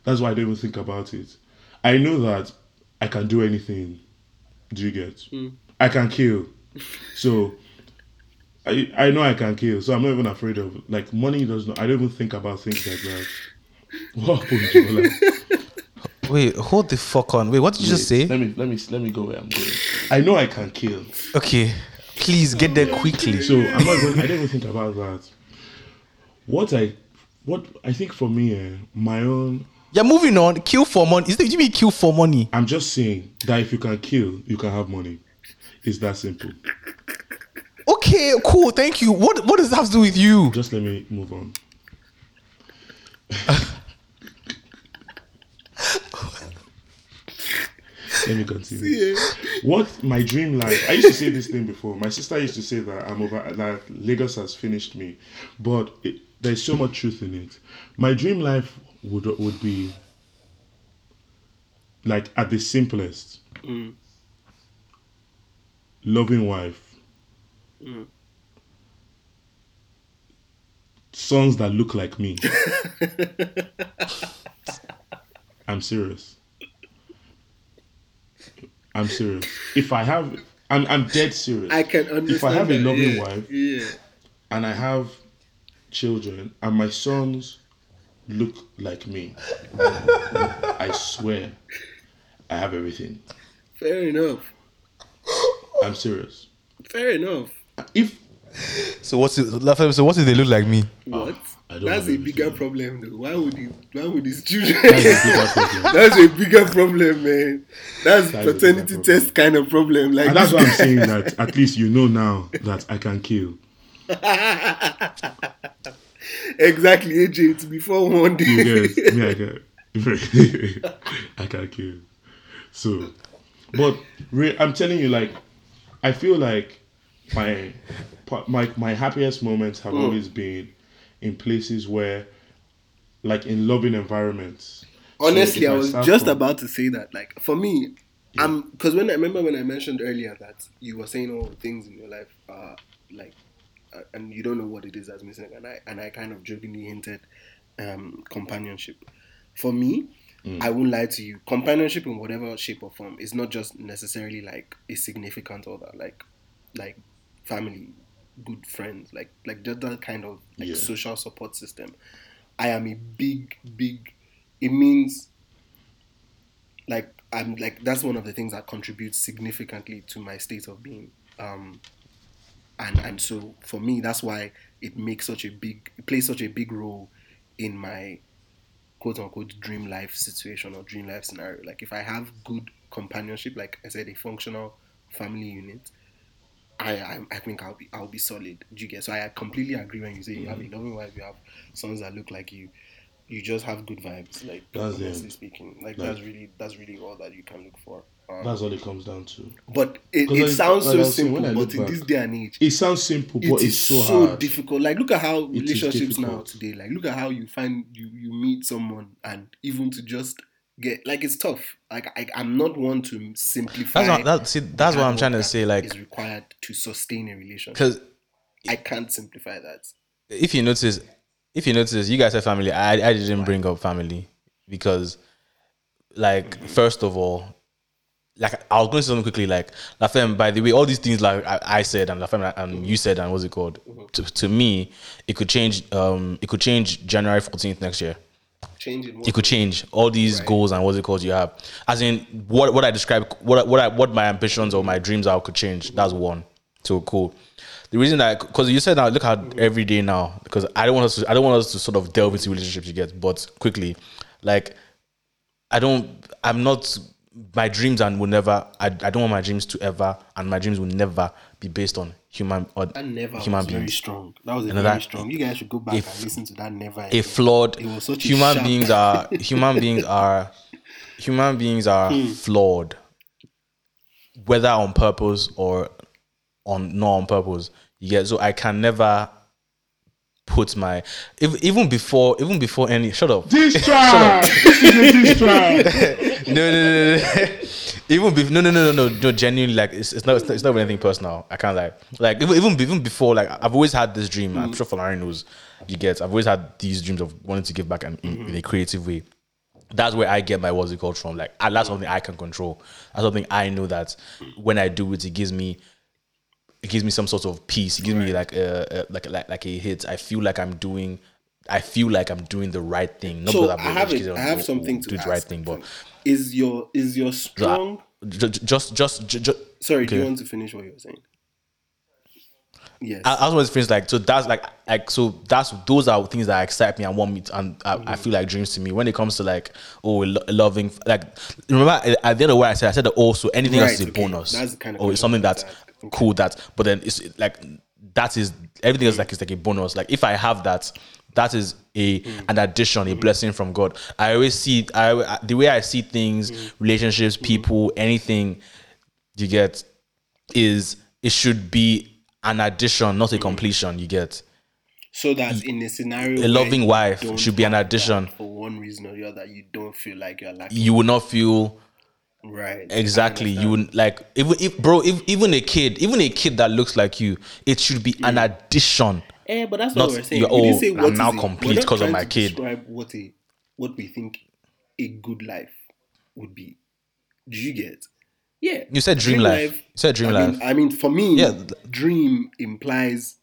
That's why I don't even think about it. I know that I can do anything. Do you get? Mm. I can kill. So I I know I can kill. So I'm not even afraid of like money does not I don't even think about things like that. *laughs* What happened, Jola? *laughs* Wait, hold the fuck on. Wait, what did you just say? Let me let me let me go where I'm going. I know I can kill. Okay, please get there quickly. So I'm not going, I don't even think about that. What I what I think for me, eh, my own Yeah, moving on. Kill for money. Is that you mean kill for money? I'm just saying that if you can kill, you can have money. It's that simple. Okay, cool. Thank you. What What does that have to do with you? Just let me move on. *laughs* let me continue. What my dream life? I used to say this thing before. My sister used to say that I'm over. That Lagos has finished me, but it, there's so much truth in it. My dream life would would be like at the simplest, mm. loving wife, mm. sons that look like me. *laughs* I'm serious. I'm serious. If I have, I'm, I'm dead serious. I can understand. If I have a loving yeah, wife yeah. and I have children and my sons look like me, I swear I have everything. Fair enough. I'm serious. Fair enough. If So what's it, so what if they look like me? What? Ah, I don't That's a bigger everything. problem, though. Why would he? Why would his children? that's a bigger problem. *laughs* That's a bigger problem, man. That's That's a paternity test kind of problem. Like And that's this why I'm saying that at least you know now that I can kill. *laughs* exactly, AJ. It's before one day. Guys, me, I can, *laughs* I can kill. So, but re- I'm telling you, like, I feel like my my my happiest moments have mm. always been in places where, like, in loving environments. Honestly, if I was just from- about to say that. Like for me, I'm because when I remember when I mentioned earlier that you were saying all things in your life are like, and you don't know what it is that's missing, and I and I kind of jokingly hinted um, companionship. For me, I won't lie to you. Companionship in whatever shape or form is not just necessarily like a significant other, like like family, good friends, like like just that kind of like Yeah. social support system. I am a big, big. It means like I'm like that's one of the things that contributes significantly to my state of being. Um, and and so for me, that's why it makes such a big it plays such a big role in my quote unquote dream life situation or dream life scenario. Like if I have good companionship, like I said, a functional family unit, I I, I think I'll be I'll be solid. Do you get? So I completely agree when you say you have mm-hmm. a loving wife, you have sons that look like you, you just have good vibes. Like That's honestly it. speaking, like, Like- that's really that's really all that you can look for. Um, That's all it comes down to. but it, 'Cause it like- sounds like so was saying, simple, when I but look in this day and age, It sounds simple, but is it's so, so hard. difficult. Like look at how It is relationships now today. Like look at how you find you you meet someone and even to just get like it's tough. Like I, I'm not one to simplify. That's not, that, see, that's what I'm trying to say. Like, is required to sustain a relationship. because I can't simplify that. if you notice, if you notice, you guys said family. I I didn't bring up family because, like, first of all, like I was going to say something quickly. Like Lafem, by the way, all these things like I, I said and Lafem and you said and what's it called? To, to me, it could change. Um, it could change January fourteenth next year. Change it. it could change all these goals and what's it called you have as in what what i describe what what I, what my ambitions or my dreams are could change that's one so cool the reason that because you said now look at every day now because i don't want us to i don't want us to sort of delve into relationships yet but quickly like i don't i'm not my dreams and will never I, I don't want my dreams to ever and my dreams will never be based on human or That never human was very strong. That was a very that- strong. You guys should go back if- and listen to that. Never. a again. flawed It was such a human sharp- beings *laughs* are human beings are human beings are Hmm. flawed whether on purpose or on not on purpose you get so i can never put my if, even before even before any shut up This track! this is a diss track! *laughs* no, no, no, no, *laughs* even be, no, no, no, no, no, no. Genuinely, like it's, it's not, it's not, it's not anything personal. I can't lie. Like even, even, even before, like I've always had this dream. I'm sure Falari knows. You get. I've always had these dreams of wanting to give back in, in, in a creative way. That's where I get my what's it called from. Like that's something I can control. That's something I know that when I do it, it gives me it gives me some sort of peace. It gives me like a, a like like like a hit. I feel like I'm doing. I feel like I'm doing the right thing. Not So because I I'm have it. I have something to do the right thing, but is your is your strong? Ju- ju- just just ju- ju- Sorry, do you want to finish what you were saying? Yes. I, I was always feels like so that's like like so that's those are things that excite me and want me to, and I, I mm-hmm. feel like dreams to me. When it comes to like oh lo- loving like remember at the end of what I said I said that also anything else Right, is a bonus. That's kind of or it's something that's gonna cool that but then it's like that is everything else like is like a bonus. Like if I have that that is a an addition a mm-hmm. blessing from God I always see I the way I see things mm-hmm. relationships mm-hmm. people anything you get is it should be an addition, not a completion. You get so that in a scenario, a loving wife should be an addition. for one reason or the other, you don't feel like you're lacking. You will not feel Right. Exactly. You would like even if bro, if, even a kid, even a kid that looks like you, it should be an mm. addition. Eh, but that's Not- what we're saying. you're- We didn't oh, say I'm what now complete not 'cause of my kid. Describe what a what we think a good life would be. Do you get? Yeah. You said dream life. You said dream I life. Mean, I mean, for me, Yeah, dream implies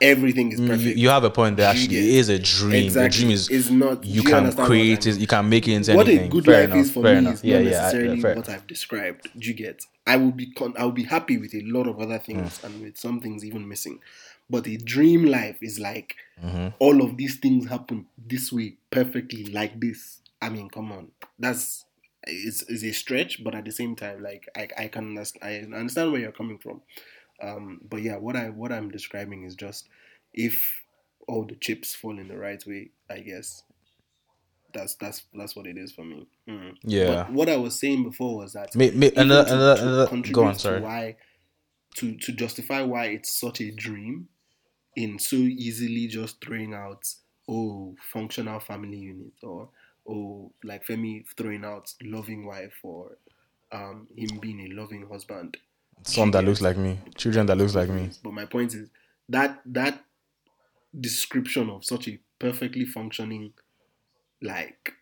everything is You, perfect. you have a point there. Actually, it is a dream. Exactly. A dream is It's not- You you can create it. You can make it into what anything. a good fair life enough, is for me enough. is Yeah, not yeah, necessarily yeah, what I've described. Do you get? I will be con- I will be happy with a lot of other things Mm. and with some things even missing. But a dream life is like Mm-hmm. all of these things happen this way perfectly like this. I mean, come on, that's it's, it's a stretch, but at the same time, like I, I can understand, I understand where you're coming from. Um, but yeah, what I what I'm describing is just if all the chips fall in the right way, I guess that's that's that's what it is for me. Mm. Yeah. But what I was saying before was that even another- to- another- to another- go on, to sorry. Why to to justify why it's such a dream in so easily just throwing out oh functional family unit or oh like Femi throwing out loving wife or um him being a loving husband. Son that looks like me. Children that looks like me. But my point is that that description of such a perfectly functioning like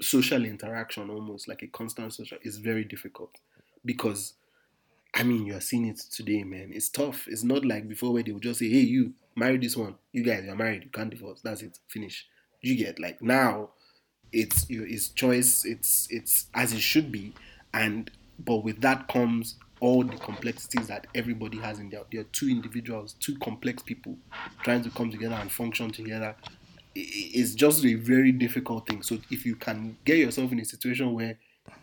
social interaction almost like a constant social is very difficult because I mean you're seeing it today, man. It's tough. It's not like before where they would just say, Hey you, marry this one. You guys you're married, you can't divorce. That's it. Finish. You get like now it's it's choice, it's it's as it should be. And but with that comes all the complexities that everybody has in there. There are two individuals, two complex people trying to come together and function together. It's just a very difficult thing. So if you can get yourself in a situation where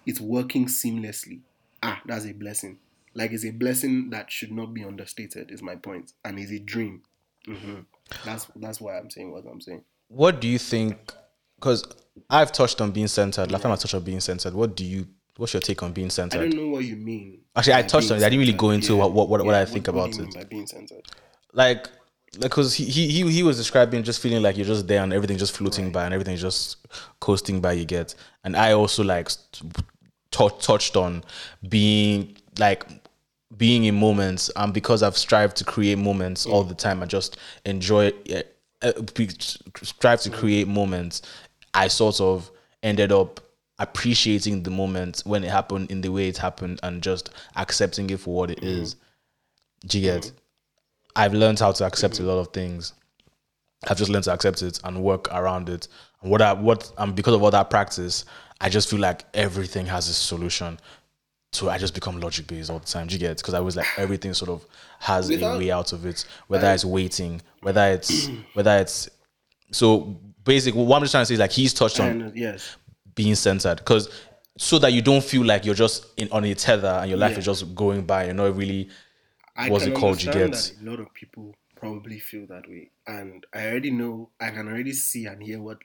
it's working seamlessly, ah, that's a blessing. Like it's a blessing that should not be understated. Is my point, and is a dream. hmm That's that's why I'm saying what I'm saying. What do you think? Because I've touched on being centered. Last time I touched on being centered. What do you? What's your take on being centered? I don't know what you mean. Actually, I touched on it. I didn't really go into what- what- what- what I think do about you mean it. By being centered. like because he, he he he was describing just feeling like you're just there and everything's just floating by and everything's just coasting by you get. And i also like tou- touched on being like being in moments. And because i've strived to create moments mm. all the time i just enjoy uh, strive to create moments. I sort of ended up appreciating the moment when it happened in the way it happened and just accepting it for what it mm-hmm. is. Do you get mm-hmm. I've learned how to accept a lot of things. I've just learned to accept it and work around it. And what I what and because of all that practice, I just feel like everything has a solution. So I just become logic based all the time. Do you get? Because I was like everything sort of has a way out of it. Whether it's waiting, whether it's *clears throat* whether it's so basically what I'm just trying to say is like he's touched on And uh, yes, being centered because so that you don't feel like you're just in on a tether and your life Yeah. is just going by. You're not really I can it called you get? that a lot of people probably feel that way, and I already know. I can already see and hear what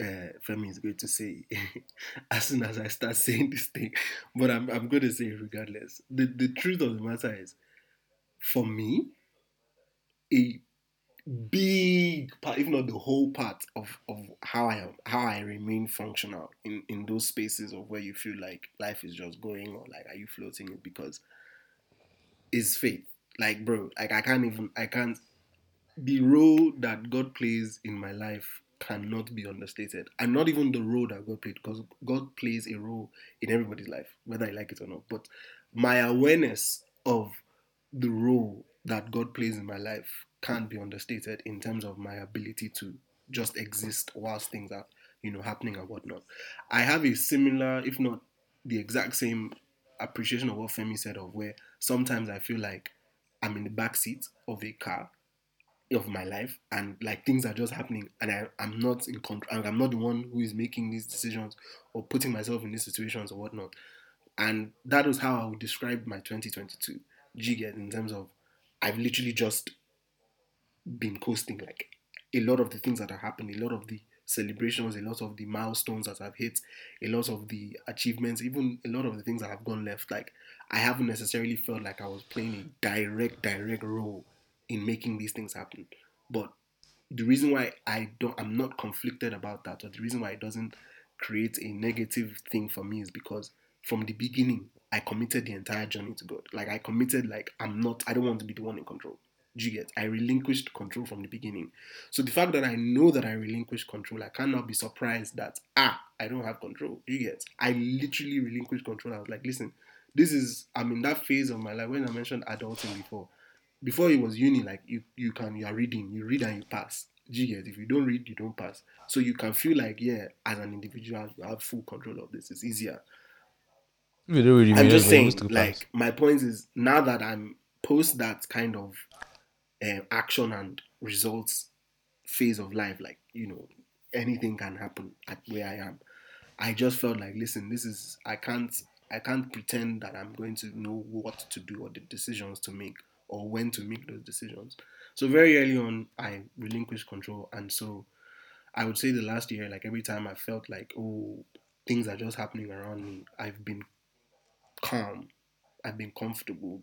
uh, Femi is going to say *laughs* as soon as I start *laughs* saying this thing. But I'm I'm going to say it regardless. The the truth of the matter is, for me, a big part, if not the whole part of, of how I am, how I remain functional in, in those spaces of where you feel like life is just going or like are you floating because is faith. Like bro, like I can't even I can't the role that God plays in my life cannot be understated. And not even the role that God played, because God plays a role in everybody's life, whether I like it or not. But my awareness of the role that God plays in my life can't be understated in terms of my ability to just exist whilst things are, you know, happening and whatnot. I have a similar, if not the exact same appreciation of what Femi said of where sometimes I feel like I'm in the back seat of a car of my life and like things are just happening and I, I'm not in control I'm not the one who is making these decisions or putting myself in these situations or whatnot. And that was how I would describe my 2022 G-Get in terms of I've literally just been coasting like a lot of the things that are happening, a lot of the celebrations, a lot of the milestones that I've hit, a lot of the achievements, even a lot of the things that have gone left. Like I haven't necessarily felt like I was playing a direct, direct role in making these things happen. But the reason why I don't I'm not conflicted about that, or the reason why it doesn't create a negative thing for me is because from the beginning, I committed the entire journey to God. Like I committed, like I'm not, I don't want to be the one in control. Do you get? I relinquished control from the beginning. So the fact that I know that I relinquished control, I cannot be surprised that ah, I don't have control. Do you get? I literally relinquished control. I was like, listen, this is I'm in that phase of my life when I mentioned adulting before. Before it was uni, like you you can you are reading, you read and you pass. Do you get? If you don't read, you don't pass. So you can feel like yeah, as an individual, you have full control of this. It's easier. Really I'm just saying, like fast. my point is now that I'm post that kind of um, action and results phase of life, like you know, anything can happen at where I am. I just felt like, listen, this is I can't I can't pretend that I'm going to know what to do or the decisions to make or when to make those decisions. So very early on, I relinquished control, and so I would say the last year, like every time I felt like, oh, things are just happening around me, I've been calm. I've been comfortable,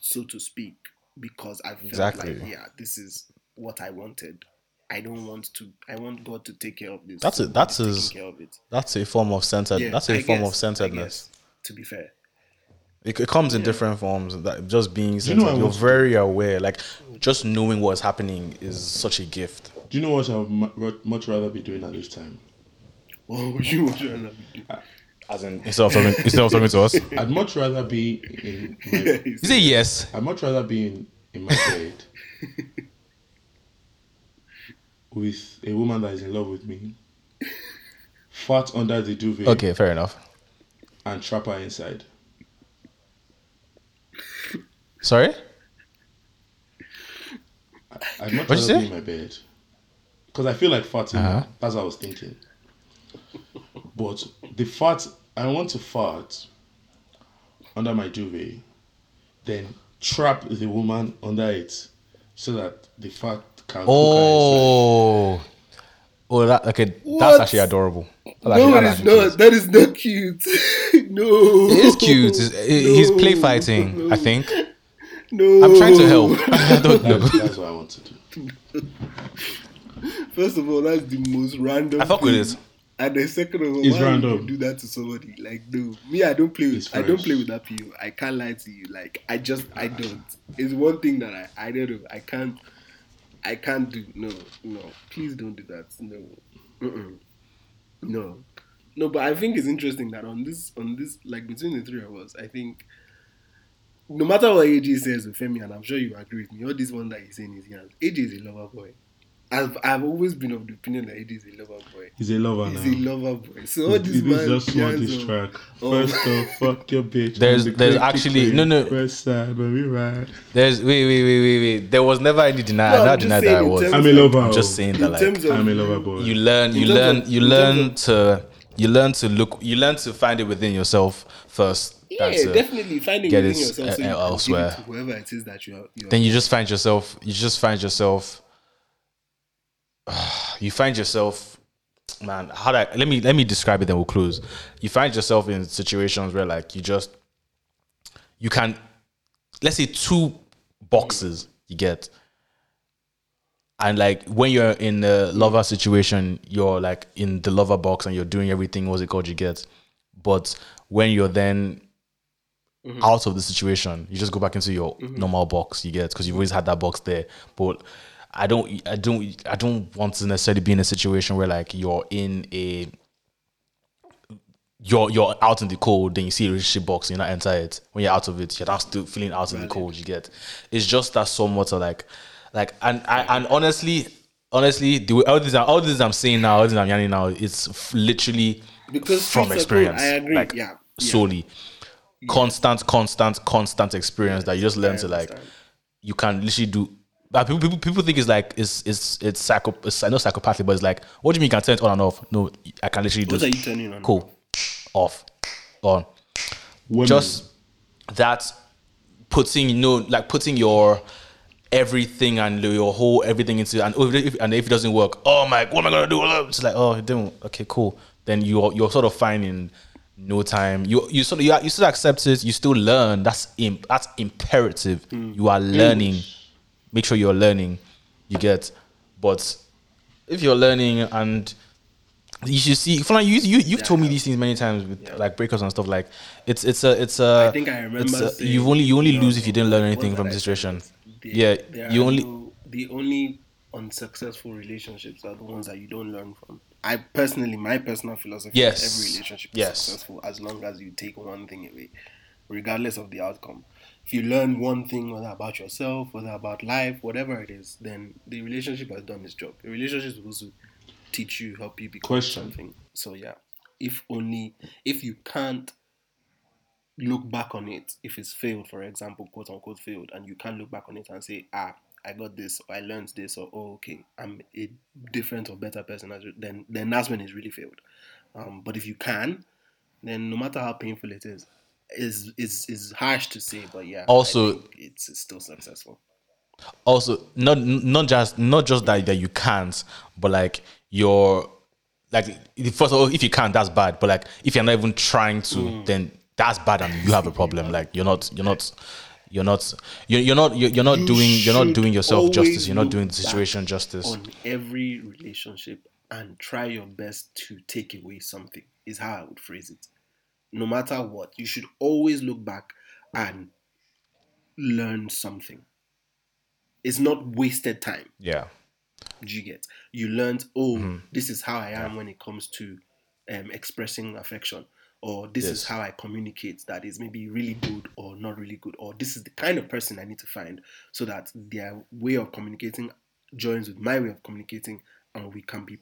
so to speak, because I felt Exactly. like, yeah, this is what I wanted. I don't want to. I want God to take care of this. That's it. That's is his- care of it. That's a form of centered. Yeah, that's a I form guess, of centeredness. guess, To be fair, It, it comes in different forms. That just being you centered, know I you are was- very aware. Like just knowing what's happening is such a gift. Do you know what I would much rather be doing at this time? what would you want to do? As in, instead of talking, instead of talking to us, I'd much rather be in my, *laughs* you say yes. I'd much rather be in, in my bed *laughs* with a woman that is in love with me, fat under the duvet, Okay, fair enough. and trap her inside. Sorry. I'd much What'd you rather say? be in my bed because I feel like farting. Uh-huh. That's what I was thinking. But the fart, I want to fart under my duvet, then trap the woman under it so that the fart can cook her Oh, oh, that okay. That's actually adorable. That's No, actually- it that's not. cute. That is not cute. *laughs* no. It is cute. It's- He's No, play fighting. I think. No. I'm trying to help. *laughs* *laughs* I don't know. inside. That's what I want to do. First of all, that's the most random. I fuck with thing. it. And the second of all, It's why random. you do that to somebody? Like, no, me, I don't play with. It's I don't play with that PO. I can't lie to you. Like, I just, I don't. It's one thing that I, I don't know. I can't, I can't do. No, no. Please don't do that. No, Mm-mm. no, no. But I think it's interesting that on this, on this, like between the three of us, I think. No matter what AJ says with Femi, and I'm sure you agree with me, all this one that he's saying is yes, AJ is a lover boy. I've, I've always been of the opinion that AJ is a lover boy. He's a lover He's now. a lover boy. So all It this is man just small yarns this of- track. Oh. First off, *laughs* fuck your bitch. There's- the there's actually- queen. no, no. West side, but we ride. There's wait, wait, wait, wait, wait. There was never any denial. No, I I'm not just deny that I was. I'm a of- lover. I'm just oh. saying that like of I'm a lover boy. you learn, you learn, of- you learn of- to, you learn to look, you learn to find it within yourself first. Yeah, definitely finding get within yourself so eh, you elsewhere. it to whoever it is that. You are Then you just find yourself, you just find yourself, *sighs* you find yourself, man. How I, let me let me describe it. Then we'll close. You find yourself in situations where like you just, you can, let's say two boxes you get. And like when you're in a lover situation, you're like in the lover box and you're doing everything. What's it called? You get, but when you're then mm-hmm. out of the situation, you just go back into your mm-hmm. normal box. You get because you've always had that box there. But I don't, I don't, I don't want to necessarily be in a situation where like you're in a, you're you're out in the cold, then you see a relationship box, you're not enter it. When you're out of it, you're not still feeling out in the cold. You get, it's just that somewhat of like, like, and I and honestly, honestly, the way, all this all this I'm saying now, all this I'm yarning now, it's f- literally Because from streets are cold. experience. I agree. Like, Yeah, yeah. solely. Constant, constant, constant experience that you just learn to like. You can literally do. But people, people, people think it's like it's it's it's psycho. It's, I know psychopathic, but it's like, what do you mean you can turn it on and off? No, I can literally What do. are you turning on? Cool, off, on. Women. Just that putting you know like putting your everything and your whole everything into and if, and if it doesn't work, oh my, what am I gonna do? It's like oh, it didn't. Okay, cool. Then you're you're sort of finding no time. You you sort of you, you still accept it. You still learn. That's imp, that's imperative. Hmm. You are learning. Make sure you're learning. You get, but if you're learning and you should see. You you you've Yeah, told me these things many times with Yeah. like breakups and stuff. Like it's it's a it's a. I think I remember. it's a- saying, you've only you only lose if you didn't learn anything from the situation. Yeah, you only- no- the only unsuccessful relationships are the ones that you don't learn from. I personally, my personal philosophy Yes. is every relationship is Yes. successful as long as you take one thing away, regardless of the outcome. If you learn one thing, whether about yourself, whether about life, whatever it is, then the relationship has done its job. The relationship is supposed to teach you, help you become Question. something. So yeah, if only if you can't look back on it, if it's failed, for example, quote unquote failed, and you can't look back on it and say, ah, I got this, or I learned this, or oh, okay, I'm a different or better person, as then then that's when it's really failed. Um, but if you can, then no matter how painful it is, is is is harsh to say, but yeah. Also- it's, it's still successful. also not not just not just that that you can't, but like you're like first of all, if you can't, that's bad. But like if you're not even trying to, Mm. then that's bad, and you have a problem. Like you're not you're not you're not you're, you're not you're, you're not You doing you're not doing yourself justice. You're not doing the situation justice. on every relationship and try your best to take away something is how I would phrase it. No matter what, you should always look back and learn something. It's not wasted time. Yeah. Do you get? You learned, oh, Mm-hmm. this is how I am when it comes to um, expressing affection, or this is how I communicate that is maybe really good or not really good, or this is the kind of person I need to find so that their way of communicating joins with my way of communicating and we can be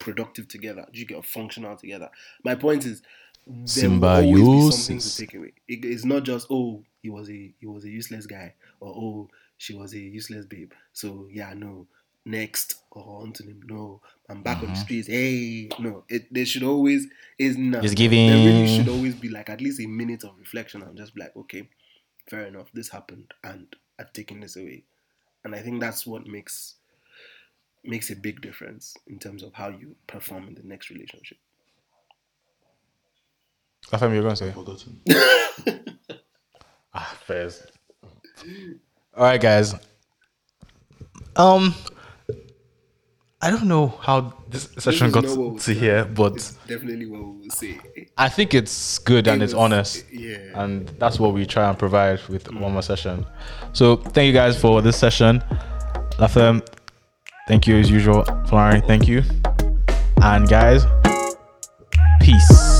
productive together. Do you get functional together? My point is there will always be something to take away. It- it's not just oh he was a he was a useless guy or oh she was a useless babe. So yeah, no. Next or on to them. No, I'm back on the streets. Hey, no. It there should always is not. It's giving. There really should always be like at least a minute of reflection and just be like, okay, fair enough, this happened and I've taken this away. And I think that's what makes makes a big difference in terms of how you perform in the next relationship. Lafemi, you're gonna say Forgotten. *laughs* ah fairs. All right, guys. Um, I don't know how this session got not what we to said. here, but It's definitely what we will say. I think it's good and It it's honest. yeah. And that's what we try and provide with one more session. So thank you guys for this session. Lafem, thank you as usual. Florrie, thank you. And guys, peace.